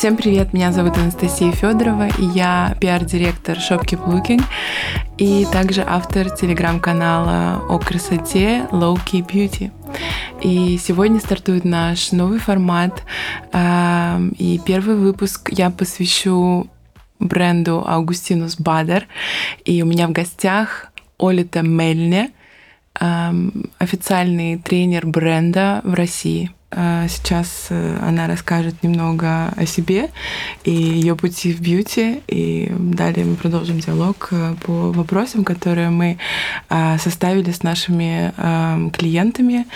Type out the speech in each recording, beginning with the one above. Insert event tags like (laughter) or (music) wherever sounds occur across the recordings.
Всем привет, меня зовут Анастасия Федорова, и я пиар-директор Shopkeep Looking и также автор телеграм-канала о красоте Low Key Beauty. И сегодня стартует наш новый формат, эм, и первый выпуск я посвящу бренду Augustinus Bader, и у меня в гостях Олита Мельне, эм, официальный тренер бренда в России – сейчас э, она расскажет немного о себе и ее пути в бьюти. И далее мы продолжим диалог э, по вопросам, которые мы а, составили с нашими клиентами,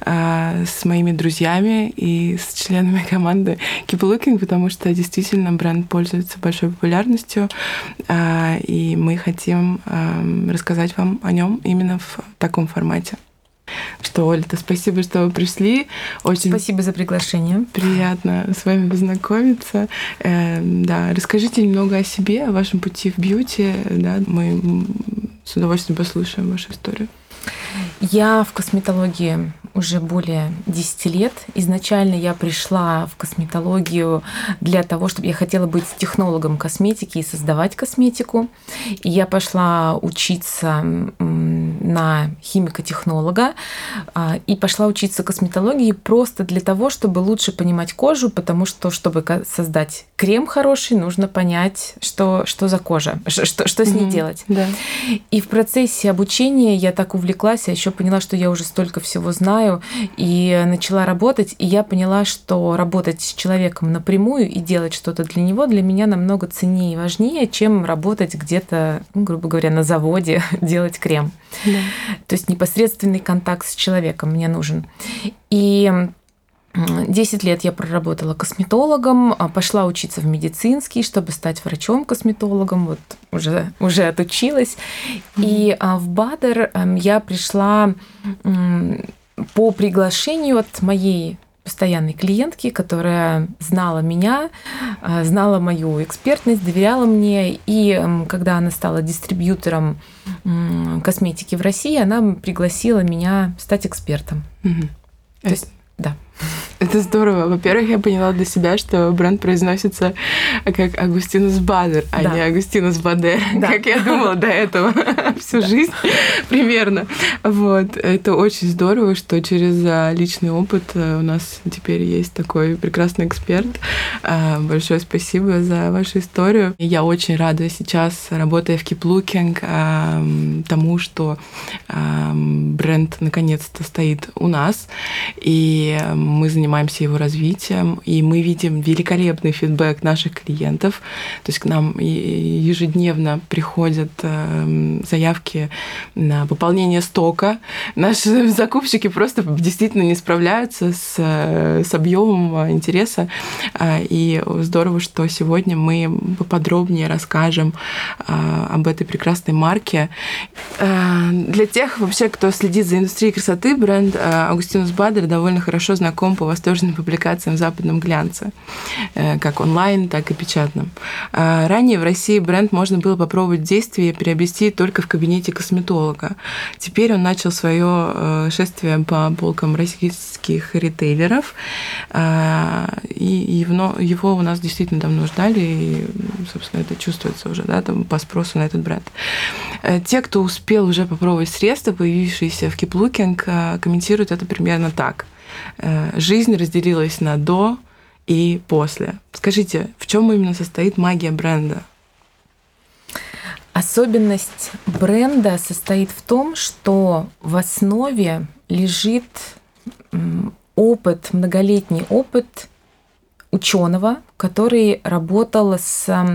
а, с моими друзьями и с членами (laughs) команды Keep Looking, потому что действительно бренд пользуется большой популярностью, и мы хотим рассказать вам о нем именно в таком формате. Что, Ольга, спасибо, что вы пришли. Очень спасибо за приглашение. Приятно с вами познакомиться. Э, да, расскажите немного о себе, о вашем пути в бьюти. Да, мы с удовольствием послушаем вашу историю. Я в косметологии уже более 10 лет. Изначально я пришла в косметологию для того, чтобы я хотела быть технологом косметики и создавать косметику. И я пошла учиться на химико-технолога а, и пошла учиться косметологии просто для того, чтобы лучше понимать кожу, потому что, чтобы создать крем хороший, нужно понять, что, что за кожа, что, что с ней mm-hmm. делать. Да. И в процессе обучения я так увлеклась, я еще поняла, что я уже столько всего знаю, и начала работать, и я поняла, что работать с человеком напрямую и делать что-то для него для меня намного ценнее и важнее, чем работать где-то, ну, грубо говоря, на заводе, (laughs) делать крем. Да. То есть непосредственный контакт с человеком мне нужен. И 10 лет я проработала косметологом, а, пошла учиться в медицинский, чтобы стать врачом-косметологом, вот уже, уже отучилась. И а, в Бадер эм, я пришла по приглашению от моей постоянной клиентки, которая знала меня, а, знала мою экспертность, доверяла мне. И эм, когда она стала дистрибьютором косметики в России, она пригласила меня стать экспертом. Угу. То есть, да. Это здорово. Во-первых, я поняла для себя, что бренд произносится как Агустинус Бадер, а да. не Агустинус Бадер, да. как я думала до этого (laughs) всю жизнь примерно. Вот. Это очень здорово, что через а, личный опыт э, у нас теперь есть такой прекрасный эксперт. А, большое спасибо за вашу историю. Я очень рада сейчас, работая в Looking, а, тому, что бренд наконец-то стоит у нас, и мы занимаемся его развитием, и мы видим великолепный фидбэк наших клиентов. То есть к нам ежедневно приходят эм, заявки на пополнение стока. Наши (laughs) закупщики просто действительно не справляются с, с объемом интереса. А, и здорово, что сегодня мы поподробнее расскажем а, об этой прекрасной марке. А, для тех вообще, кто следит за индустрией красоты, бренд Агустинус Бадер довольно хорошо знаком по восторженным публикациям в западном глянце, э, как онлайн, так и печатном. А ранее в России бренд можно было попробовать действие приобрести только в кабинете косметолога. Теперь он начал свое э, шествие по полкам российских ритейлеров, а, и его у нас действительно давно ждали, и, собственно, это чувствуется уже да, там, по спросу на этот бренд. Э, те, кто успел уже попробовать средства, появившиеся в Киплукинг, комментируют это примерно так. Э, жизнь разделилась на до и после. Скажите, в чем именно состоит магия бренда? Особенность бренда состоит в том, что в основе лежит опыт, многолетний опыт ученого, который работал с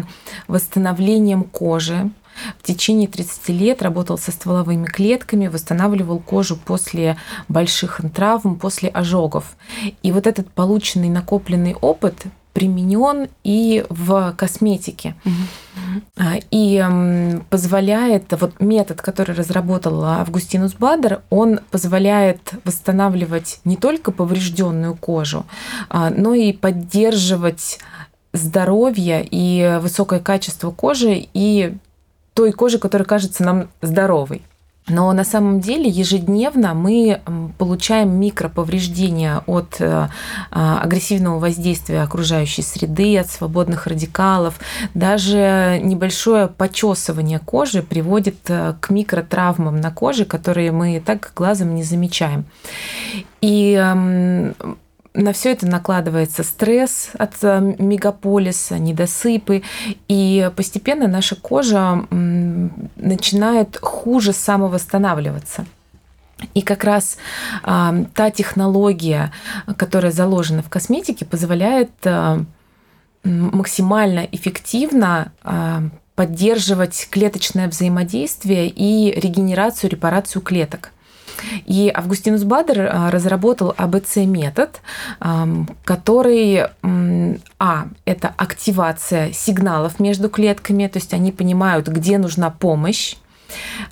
восстановлением кожи, в течение 30 лет работал со стволовыми клетками, восстанавливал кожу после больших травм, после ожогов. И вот этот полученный накопленный опыт применен и в косметике. Угу. И позволяет, вот метод, который разработал Августинус Бадер, он позволяет восстанавливать не только поврежденную кожу, а, но и поддерживать здоровье и высокое качество кожи и той кожи, которая кажется нам здоровой. Но на самом деле ежедневно мы получаем микроповреждения от э, а, агрессивного воздействия окружающей среды, от свободных радикалов. Даже небольшое почесывание кожи приводит э, к микротравмам на коже, которые мы так глазом не замечаем. И на все это накладывается стресс от э, мегаполиса, недосыпы, и постепенно наша кожа начинает хуже самовосстанавливаться. И как раз э, та технология, которая заложена в косметике, позволяет э, максимально эффективно э, поддерживать клеточное взаимодействие и регенерацию, репарацию клеток. И Августинус Бадер а, разработал АБЦ-метод, который, а, это активация сигналов между клетками, то есть они понимают, где нужна помощь,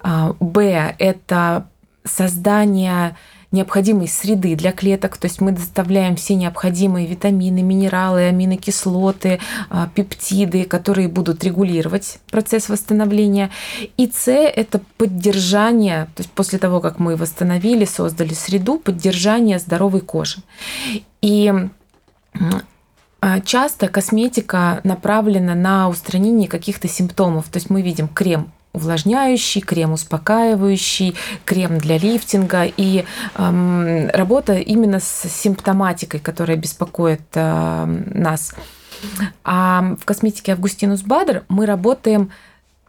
а, б, это создание необходимой среды для клеток, то есть мы доставляем все необходимые витамины, минералы, аминокислоты, а, пептиды, которые будут регулировать процесс восстановления. И С – это поддержание, то есть после того, как мы восстановили, создали среду, поддержание здоровой кожи. И а, Часто косметика направлена на устранение каких-то симптомов. То есть мы видим крем увлажняющий, крем успокаивающий, крем для лифтинга и эм, работа именно с симптоматикой, которая беспокоит э, нас. А в косметике Августинус Бадер мы работаем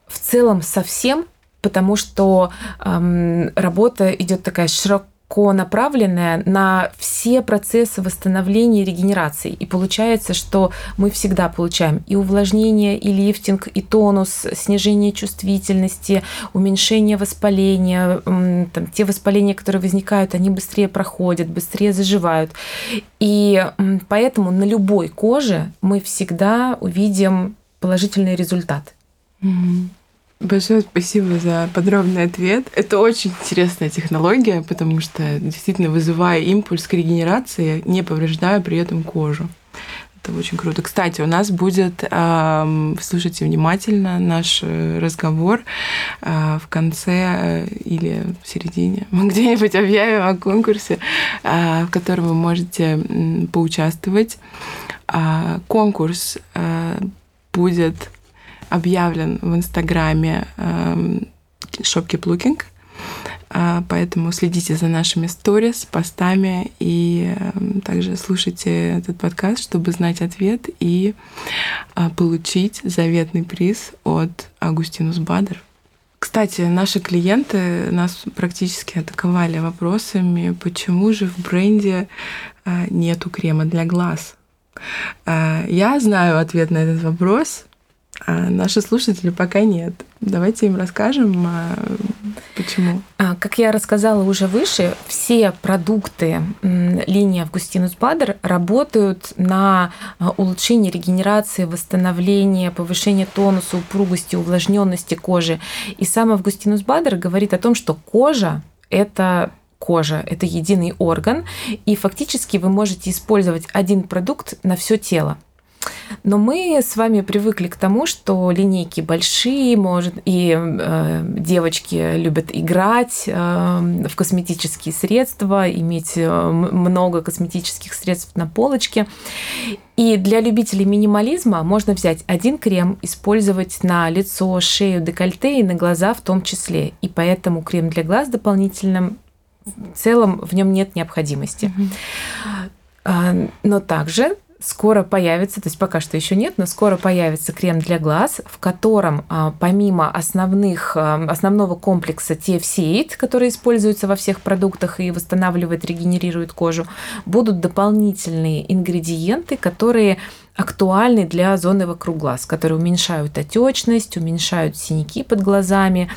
в целом со всем, потому что эм, работа идет такая широкая направленная на все процессы восстановления и регенерации. И получается, что мы всегда получаем и увлажнение, и лифтинг, и тонус, снижение чувствительности, уменьшение воспаления. Там, те воспаления, которые возникают, они быстрее проходят, быстрее заживают. И поэтому на любой коже мы всегда увидим положительный результат. Mm-hmm. Большое спасибо за подробный ответ. Это очень интересная технология, потому что действительно вызывая импульс к регенерации, не повреждая при этом кожу. Это очень круто. Кстати, у нас будет, э, слушайте внимательно наш разговор э, в конце э, или в середине. Мы (laughs) где-нибудь объявим о конкурсе, э, в котором вы можете поучаствовать. Э, конкурс э, будет объявлен в Инстаграме эм, Shopkeep Looking. А, поэтому следите за нашими сторис, постами и эм, также слушайте этот подкаст, чтобы знать ответ и а, получить заветный приз от Агустинус Бадер. Кстати, наши клиенты нас практически атаковали вопросами, почему же в бренде а, нету крема для глаз. Я знаю ответ на этот вопрос, а наши слушатели пока нет. Давайте им расскажем, а, почему. А, как я рассказала уже выше, все продукты линии Августинус Бадер работают на а, улучшение регенерации, восстановление, повышение тонуса, упругости, увлажненности кожи. И сам Августинус Бадер говорит о том, что кожа это кожа, это единый орган, и фактически вы можете использовать один продукт на все тело. Но мы с вами привыкли к тому, что линейки большие, может, и э, девочки любят играть э, в косметические средства, иметь э, много косметических средств на полочке. И для любителей минимализма можно взять один крем, использовать на лицо, шею, декольте и на глаза в том числе. И поэтому крем для глаз дополнительным в целом в нем нет необходимости. Mm-hmm. Но также скоро появится, то есть пока что еще нет, но скоро появится крем для глаз, в котором а, помимо основных, а, основного комплекса TFC8, который используется во всех продуктах и восстанавливает, регенерирует кожу, будут дополнительные ингредиенты, которые актуальны для зоны вокруг глаз, которые уменьшают отечность, уменьшают синяки под глазами,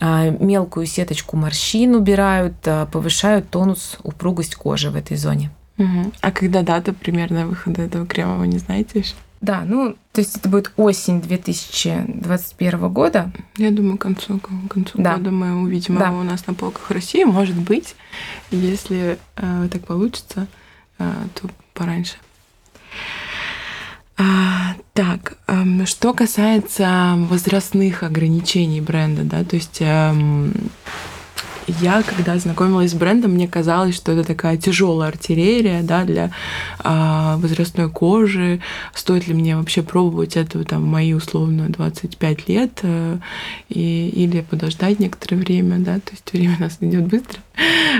а, мелкую сеточку морщин убирают, повышают тонус, упругость кожи в этой зоне. Угу. А когда дата примерно выхода этого крема, вы не знаете еще? Да, ну, то есть это будет осень 2021 года. Я думаю, к концу, к концу да. года мы увидим да. его у нас на полках России. Может быть, если э, так получится, э, то пораньше. А, так, э, что касается возрастных ограничений бренда, да, то есть э, я, когда знакомилась с брендом, мне казалось, что это такая тяжелая артиллерия да, для а, возрастной кожи. Стоит ли мне вообще пробовать это там, мои условно 25 лет э, и, или подождать некоторое время, да, то есть время у нас идет быстро.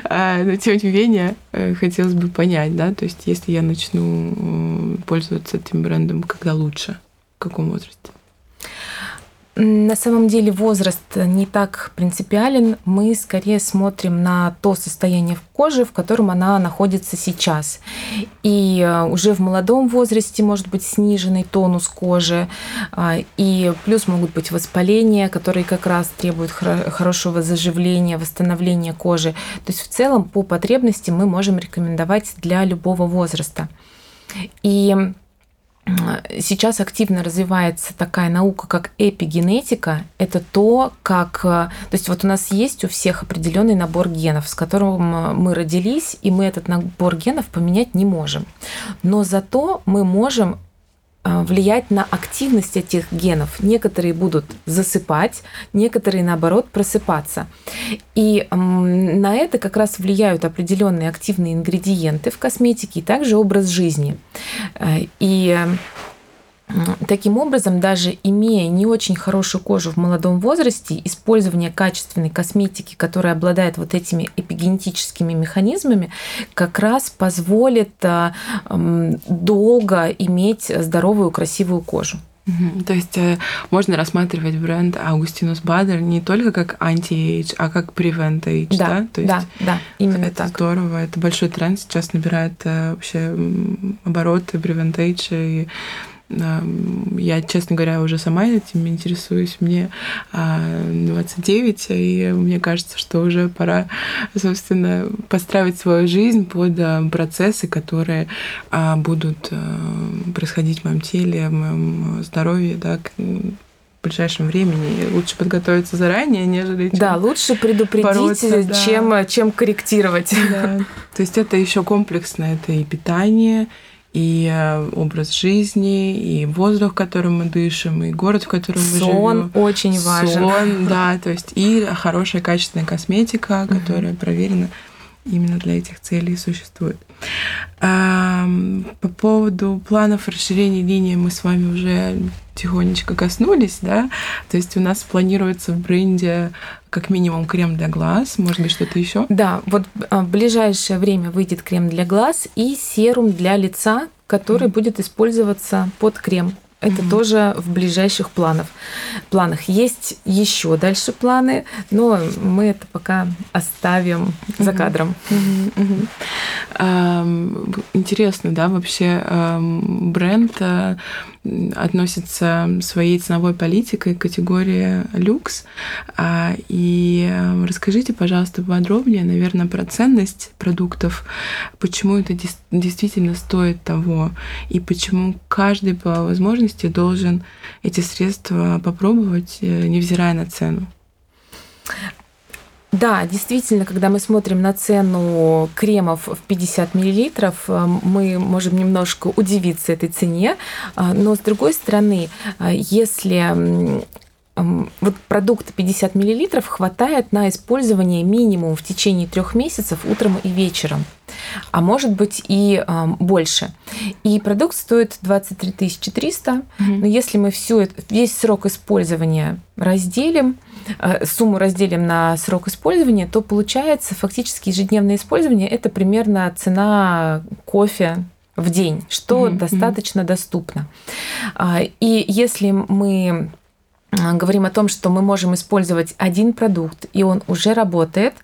А, но тем не менее, э, хотелось бы понять, да, то есть если я начну э, пользоваться этим брендом, когда лучше, в каком возрасте? На самом деле возраст не так принципиален. Мы скорее смотрим на то состояние кожи, в котором она находится сейчас. И э, уже в молодом возрасте может быть сниженный тонус кожи. А, и плюс могут быть воспаления, которые как раз требуют хорошего заживления, восстановления кожи. То есть в целом по потребности мы можем рекомендовать для любого возраста. И сейчас активно развивается такая наука, как эпигенетика. Это то, как... Э, то есть вот у нас есть у всех определенный набор генов, с которым э, мы родились, и мы этот набор генов поменять не можем. Но зато мы можем влиять на активность этих генов. Некоторые будут засыпать, некоторые, наоборот, просыпаться. И на это как раз влияют определенные активные ингредиенты в косметике и также образ жизни. Э, и Таким образом, даже имея не очень хорошую кожу в молодом возрасте, использование качественной косметики, которая обладает вот этими эпигенетическими механизмами, как раз позволит э, долго иметь здоровую, красивую кожу. То есть э, можно рассматривать бренд Augustinus Bader не только как anti-age, а как prevent-age, да? Да, То есть да, да, именно это так. здорово. Это большой тренд сейчас набирает э, вообще обороты prevent-age и я, честно говоря, уже сама этим интересуюсь. Мне 29, а, и мне кажется, что уже пора, собственно, подстраивать свою жизнь под а, процессы, которые а, будут происходить в моем теле, в моем здоровье, да, в ближайшем времени. Лучше подготовиться заранее, нежели Да, лучше предупредить, бороться, чем, да. чем корректировать. Да. То есть это еще комплексно, это и питание, и э, образ жизни, и воздух, которым мы дышим, и город, в котором мы живем. Сон очень важен. Сон, да, то есть и хорошая качественная косметика, которая проверена именно для этих целей существует. По поводу планов расширения линии мы с вами уже тихонечко коснулись, да, то есть у нас планируется в бренде как минимум крем для глаз, может быть что-то еще? Да, вот а, в ближайшее время выйдет крем для глаз и серум для лица, который mm-hmm. будет использоваться под крем. Это mm-hmm. тоже в ближайших планах. планах. Есть еще дальше планы, но мы это пока оставим mm-hmm. за кадром. Mm-hmm. Mm-hmm. Um, интересно, да, вообще um, бренд uh, относится своей ценовой политикой к категории люкс. Uh, и uh, расскажите, пожалуйста, подробнее, наверное, про ценность продуктов, почему это действительно стоит того, и почему каждый по возможности возможности должен эти средства попробовать, э, невзирая на цену. Да, действительно, когда мы смотрим на цену кремов в 50 мл, э, мы можем немножко удивиться этой цене, а, но с другой стороны, э, если вот продукта 50 мл хватает на использование минимум в течение трех месяцев утром и вечером а может быть и э, больше. И продукт стоит 23 300, угу. но если мы всю, весь срок использования разделим, э, сумму разделим на срок использования, то получается фактически ежедневное использование это примерно цена кофе в день, что mm достаточно доступно. А, и если мы говорим о том, что мы можем использовать один продукт, и он уже работает,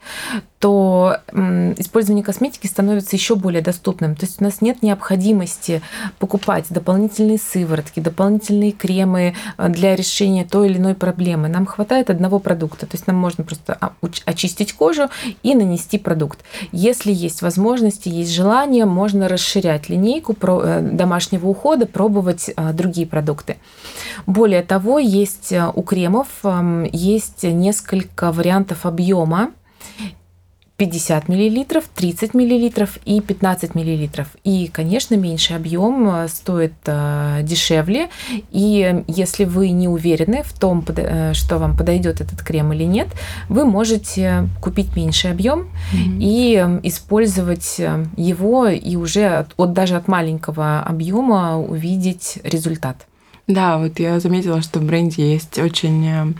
то использование косметики становится еще более доступным. То есть у нас нет необходимости покупать дополнительные сыворотки, дополнительные кремы э, для решения той или иной проблемы. Нам хватает одного продукта. То есть нам можно просто очистить кожу и нанести продукт. Если есть возможности, есть желание, можно расширять линейку э, домашнего ухода, пробовать другие продукты. Более того, есть у кремов есть несколько вариантов объема 50 миллилитров, 30 миллилитров и 15 миллилитров. И, конечно, меньший объем э, стоит э, дешевле. И если вы не уверены в том, э, что вам подойдет этот крем или нет, вы можете купить меньший объем mm-hmm. и использовать его и уже от, от даже от маленького объема увидеть результат. Да, вот я заметила, что в бренде есть очень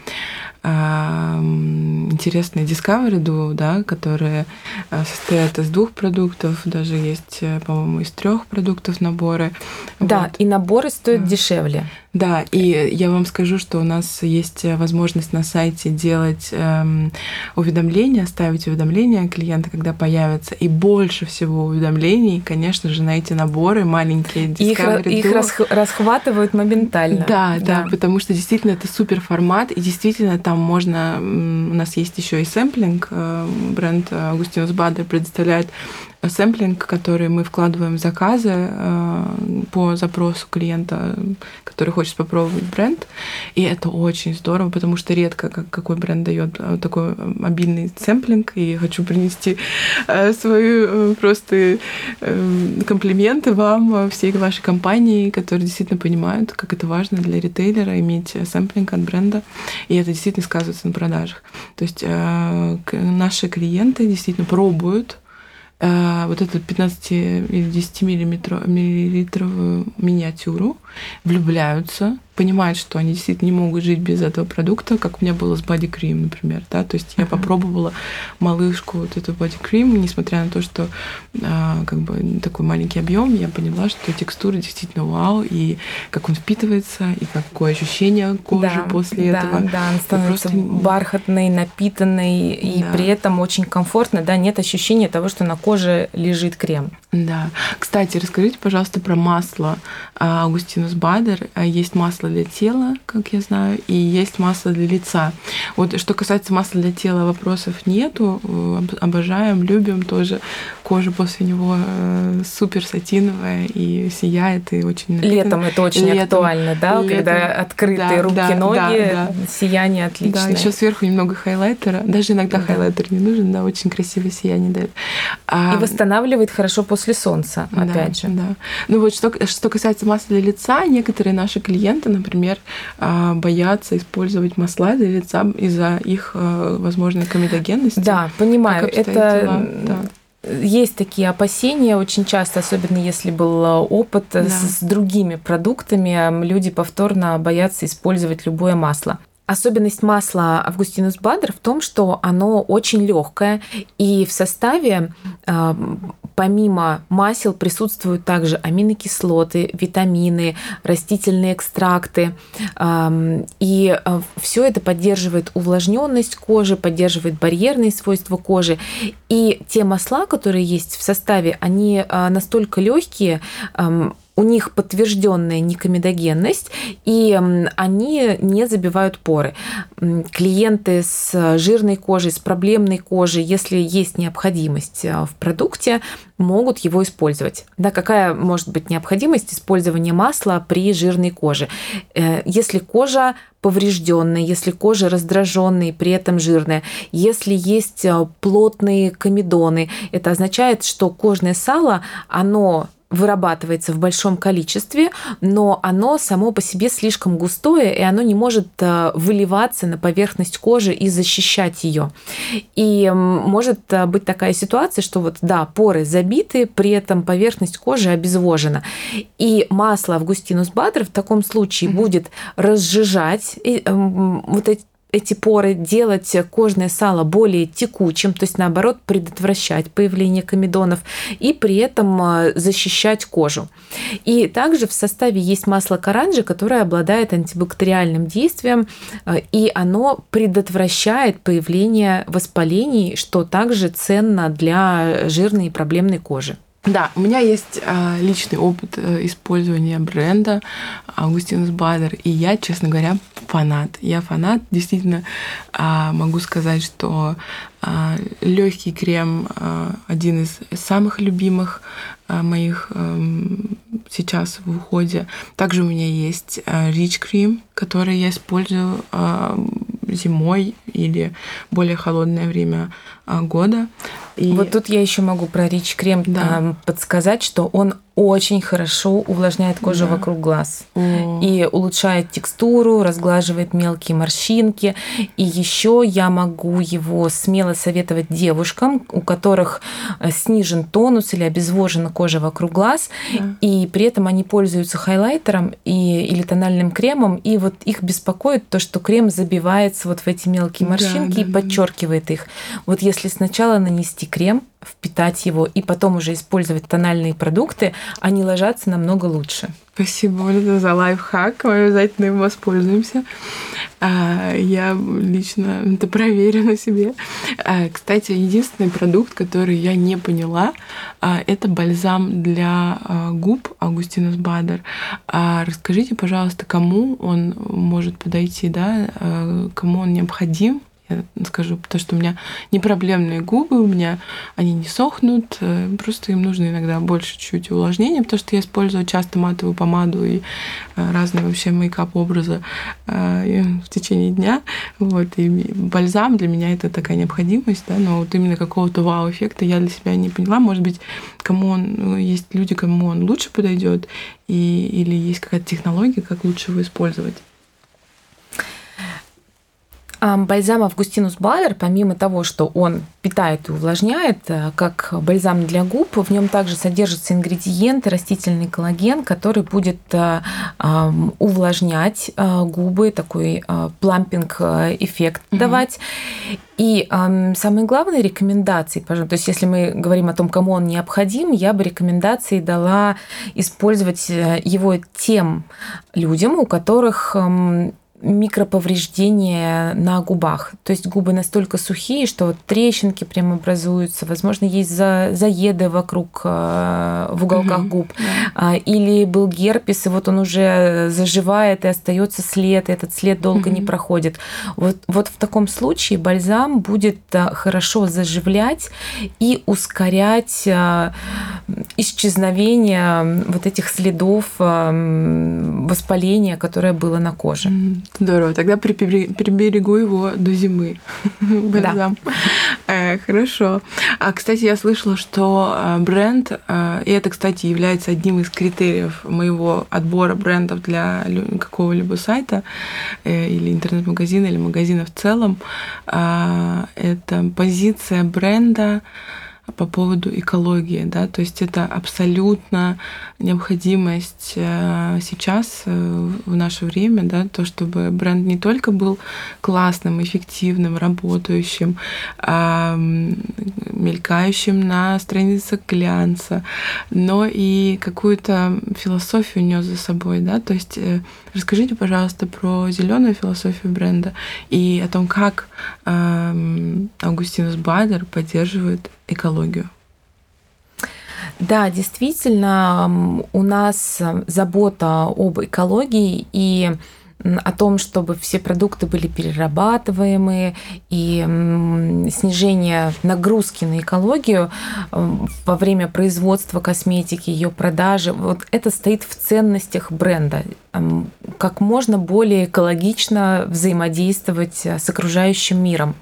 интересные Discovery Duo, да, которые э, состоят из двух продуктов, даже есть, э, по-моему, из трех продуктов наборы. Да, вот. и наборы стоят дешевле. Да, и я вам скажу, что у нас есть возможность на сайте делать эм, уведомления, ставить уведомления клиента, когда появятся. И больше всего уведомлений, конечно же, на эти наборы маленькие. Discovery их их расх, расхватывают моментально. Да, да, да, потому что действительно это супер формат, и действительно там можно... У нас есть еще и сэмплинг. Э, бренд Агустинус Бадер предоставляет сэмплинг, который мы вкладываем в заказы э, по запросу клиента, который хочет попробовать бренд. И это очень здорово, потому что редко какой бренд дает э, такой мобильный сэмплинг. И хочу принести э, свои просто комплименты вам, всей вашей компании, которые действительно понимают, как это важно для ритейлера иметь сэмплинг от бренда. И это действительно сказывается на продажах. То есть наши клиенты действительно пробуют Э, вот эту 15 или 10 миллилитровую миниатюру, влюбляются, понимают, что они действительно не могут жить без этого продукта, как у меня было с Body Cream, например, да, то есть я попробовала малышку вот эту Cream, несмотря на то, что а, как бы такой маленький объем, я поняла, что текстура действительно вау, и как он впитывается, и какое ощущение кожи да, после да, этого. Да, он становится просто... бархатной, напитанной, и да. при этом очень комфортно, да, нет ощущения того, что на коже лежит крем. Да. Кстати, расскажите, пожалуйста, про масло Августинус Бадер. Есть масло для тела, как я знаю, и есть масло для лица. Вот что касается масла для тела, вопросов нету. Обожаем, любим тоже. Кожа после него э, супер сатиновая и сияет, и очень напитана. Летом это очень Летом. актуально, да? Летом. Когда открытые да, руки, да, ноги, да, да. сияние отличное. Да, еще сверху немного хайлайтера. Даже иногда да. хайлайтер не нужен, да, очень красивое сияние дает. А... И восстанавливает хорошо после солнца, опять да, же. Да. Ну вот что, что касается масла для лица, некоторые наши клиенты, например, а, боятся использовать масла для лица из-за их, а, возможной комедогенности. Да, понимаю. Это да. Есть такие опасения очень часто, особенно если был опыт да. с, с другими продуктами, люди повторно боятся использовать любое масло. Особенность масла Августинус Бадер в том, что оно очень легкое, и в составе помимо масел присутствуют также аминокислоты, витамины, растительные экстракты. И э, все это поддерживает увлажненность кожи, поддерживает барьерные свойства кожи. И те масла, которые есть в составе, они э, настолько легкие, у них подтвержденная никомедогенность, и они не забивают поры. Клиенты с жирной кожей, с проблемной кожей, если есть необходимость э, в продукте, могут его использовать. Да, какая может быть необходимость использования масла при жирной коже? Э, если кожа поврежденная, если кожа раздраженная, при этом жирная, если есть э, плотные комедоны, это означает, что кожное сало, оно вырабатывается в большом количестве, но оно само по себе слишком густое, и оно не может э, выливаться на поверхность кожи и защищать ее. И может э, быть такая ситуация, что вот да, поры забиты, при этом поверхность кожи обезвожена. И масло Августинус Бадер в таком случае mm-hmm. будет разжижать вот эти эти поры, делать кожное сало более текучим, то есть наоборот предотвращать появление комедонов и при этом а, защищать кожу. И также в составе есть масло каранджи, которое обладает антибактериальным действием, а, и оно предотвращает появление воспалений, что также ценно для жирной и проблемной кожи. Да, у меня есть э, личный опыт э, использования бренда Августинус Бадер, и я, честно говоря, фанат. Я фанат, действительно э, могу сказать, что э, легкий крем э, один из самых любимых моих э, сейчас в уходе. Также у меня есть э, Rich Cream, который я использую э, зимой или более холодное время года. И... Вот тут я еще могу про Рич крем да. подсказать, что он очень хорошо увлажняет кожу да. вокруг глаз О. и улучшает текстуру, разглаживает мелкие морщинки. И еще я могу его смело советовать девушкам, у которых э, снижен тонус или обезвожена кожа вокруг глаз, да. и при этом они пользуются хайлайтером и, или тональным кремом, и вот их беспокоит то, что крем забивается вот в эти мелкие морщинки да, да, и подчеркивает их. Вот если сначала нанести крем, впитать его и потом уже использовать тональные продукты, они ложатся намного лучше. Спасибо, Оля, за лайфхак. Мы обязательно им воспользуемся. А, я лично это проверю на себе. А, кстати, единственный продукт, который я не поняла, а, это бальзам для губ Августинус Бадер. Расскажите, пожалуйста, кому он может подойти, да, кому он необходим, я скажу, потому что у меня не проблемные губы, у меня они не сохнут, э, просто им нужно иногда больше чуть увлажнения, потому что я использую часто матовую помаду и э, разные вообще мейкап-образы э, в течение дня. Вот, и бальзам для меня это такая необходимость, да, но вот именно какого-то вау-эффекта я для себя не поняла. Может быть, кому он, ну, есть люди, кому он лучше подойдет, и, или есть какая-то технология, как лучше его использовать. Бальзам Августинус Бадер, помимо того, что он питает и увлажняет, э, как бальзам для губ, в нем также содержатся ингредиенты, растительный коллаген, который будет э, увлажнять э, губы, такой плампинг-эффект давать. И э, самые главные рекомендации, пожалуйста, то есть если мы говорим о том, кому он необходим, я бы рекомендации дала использовать его тем людям, у которых микроповреждения на губах. То есть губы настолько сухие, что вот трещинки прям образуются, возможно, есть за, заеды вокруг э, в уголках угу, губ. Да. Или был герпес, и вот он уже заживает, и остается след, и этот след долго угу. не проходит. Вот, вот в таком случае бальзам будет э, хорошо заживлять и ускорять э, исчезновение вот этих следов воспаления, которое было на коже. Здорово. Тогда приберегу его до зимы. (laughs) Да. Э, хорошо. А, кстати, я слышала, что э, бренд, э, и это, кстати, является одним из критериев моего отбора брендов для какого-либо сайта или интернет-магазина, или магазина в целом, это позиция бренда по поводу экологии, да, то есть это абсолютно необходимость э, сейчас э, в наше время, да, то, чтобы бренд не только был классным, эффективным, работающим, а, мелькающим на страницах глянца, но и какую-то философию нес за собой, да, то есть э, расскажите, пожалуйста, про зеленую философию бренда и о том, как Августинус Бадер поддерживает экологию. Да, действительно, у нас забота об экологии и о том, чтобы все продукты были перерабатываемые и снижение нагрузки на экологию во время производства косметики, ее продажи, вот это стоит в ценностях бренда. Как можно более экологично взаимодействовать с окружающим миром.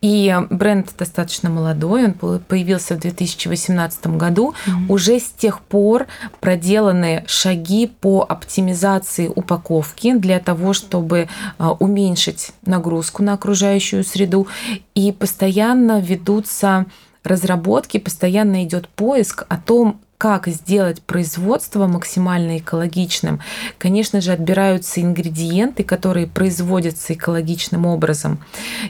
И бренд достаточно молодой, он появился в 2018 году. Mm-hmm. Уже с тех пор проделаны шаги по оптимизации упаковки для того, чтобы а, уменьшить нагрузку на окружающую среду. И постоянно ведутся разработки, постоянно идет поиск о том, как сделать производство максимально экологичным, конечно же, отбираются ингредиенты, которые производятся экологичным образом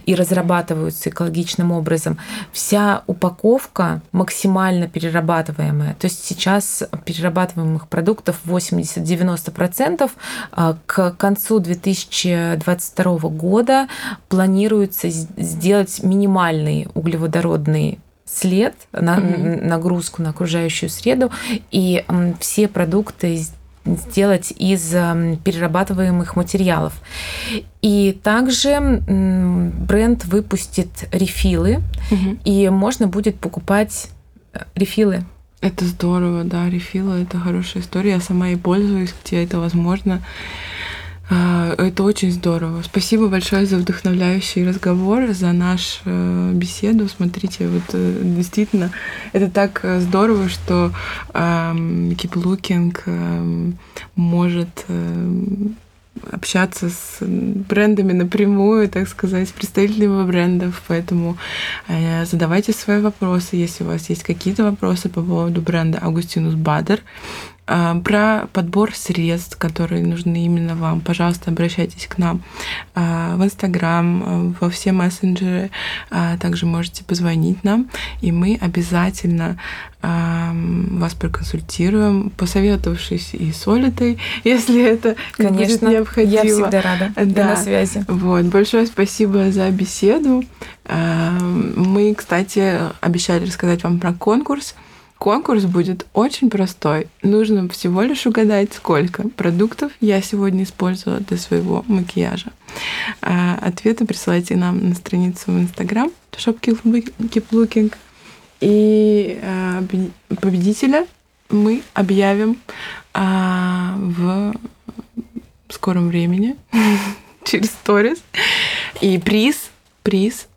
и разрабатываются экологичным образом. Вся упаковка максимально перерабатываемая. То есть сейчас перерабатываемых продуктов 80-90%. А к концу 2022 года планируется сделать минимальный углеводородный след, на, mm-hmm. нагрузку на окружающую среду, и все продукты сделать из перерабатываемых материалов. И также бренд выпустит рефилы, угу. и можно будет покупать э, рефилы. Это здорово, да, рефилы это хорошая история. Я сама и пользуюсь, где это возможно. А, это очень здорово. Спасибо большое за вдохновляющий разговор, за нашу э, беседу. Смотрите, вот э, действительно, это так э, здорово, что Keep Looking um, может общаться с брендами напрямую, так сказать, с представителями брендов. Поэтому задавайте свои вопросы, если у вас есть какие-то вопросы по поводу бренда Августинус Бадер. А, про подбор средств, которые нужны именно вам. Пожалуйста, обращайтесь к нам а, в Инстаграм, а, во все мессенджеры. Также можете позвонить нам, и мы обязательно вас проконсультируем, посоветовавшись и с Олитой, (laughs) если это Конечно, будет необходимо. Я всегда рада. Да. на связи. Вот. Большое спасибо за беседу. Мы, кстати, обещали рассказать вам про конкурс. Конкурс будет очень простой. Нужно всего лишь угадать, сколько продуктов я сегодня использовала для своего макияжа. А, ответы присылайте нам на страницу в Инстаграм Shop Keep Looking. И а, победителя мы объявим а, в скором времени (laughs) через сторис. И приз, приз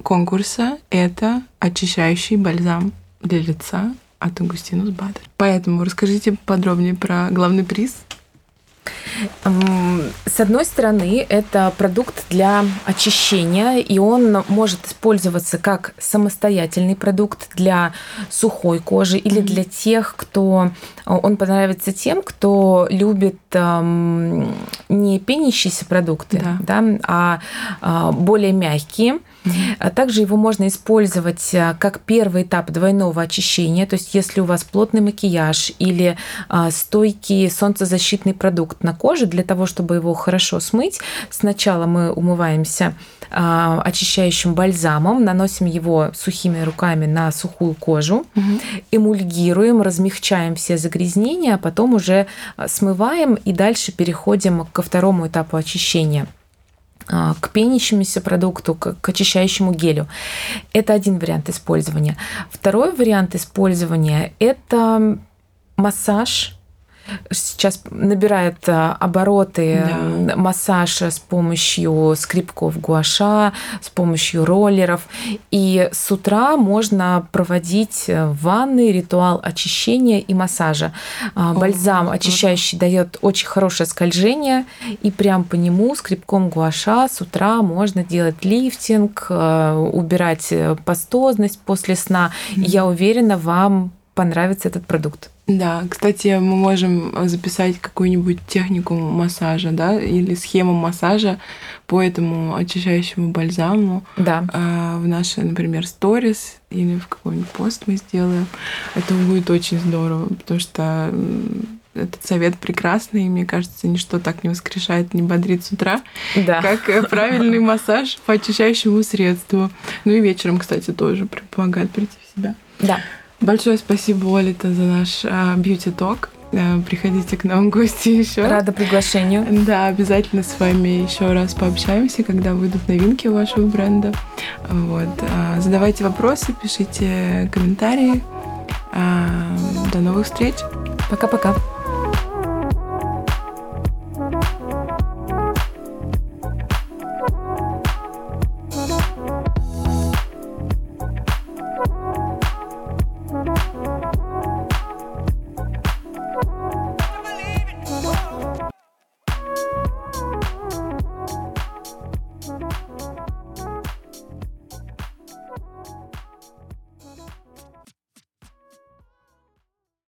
конкурса — это очищающий бальзам для лица от Агустинус Бадер. Поэтому расскажите подробнее про главный приз. С одной стороны, это продукт для очищения, и он может использоваться как самостоятельный продукт для сухой кожи или для тех, кто он понравится тем, кто любит эм, не пенящиеся продукты, да. Да, а, а более мягкие. А также его можно использовать а, как первый этап двойного очищения, то есть если у вас плотный макияж или а, стойкий солнцезащитный продукт на коже, для того, чтобы его хорошо смыть, сначала мы умываемся очищающим бальзамом, наносим его сухими руками на сухую кожу, угу. эмульгируем, размягчаем все загрязнения, а потом уже смываем и дальше переходим ко второму этапу очищения – а, к пенящемуся продукту, к, к очищающему гелю. Это один вариант использования. Второй вариант использования – это массаж сейчас набирает э, обороты да. массаж с помощью скрипков гуаша, с помощью роллеров. И с утра можно проводить в ванной ритуал очищения и массажа. А, бальзам О, очищающий дает очень хорошее скольжение, и прям по нему скрипком гуаша с утра можно делать лифтинг, э, убирать э, пастозность после сна. Mm-hmm. Я уверена, вам понравится этот продукт. Да, кстати, мы можем записать какую-нибудь технику массажа, да, или схему массажа по этому очищающему бальзаму да. э, в наши, например, сторис или в какой-нибудь пост мы сделаем. Это будет очень здорово, потому что этот совет прекрасный, и мне кажется, ничто так не воскрешает, не бодрит с утра, да. как э, правильный (laughs) массаж по очищающему средству. Ну и вечером, кстати, тоже помогает прийти в себя. Да. Большое спасибо, Олита, за наш бьюти-ток. А, приходите к нам в гости еще. Рада приглашению. Да, обязательно с вами еще раз пообщаемся, когда выйдут новинки у вашего бренда. Вот. А, задавайте вопросы, пишите комментарии. До новых встреч. Пока-пока.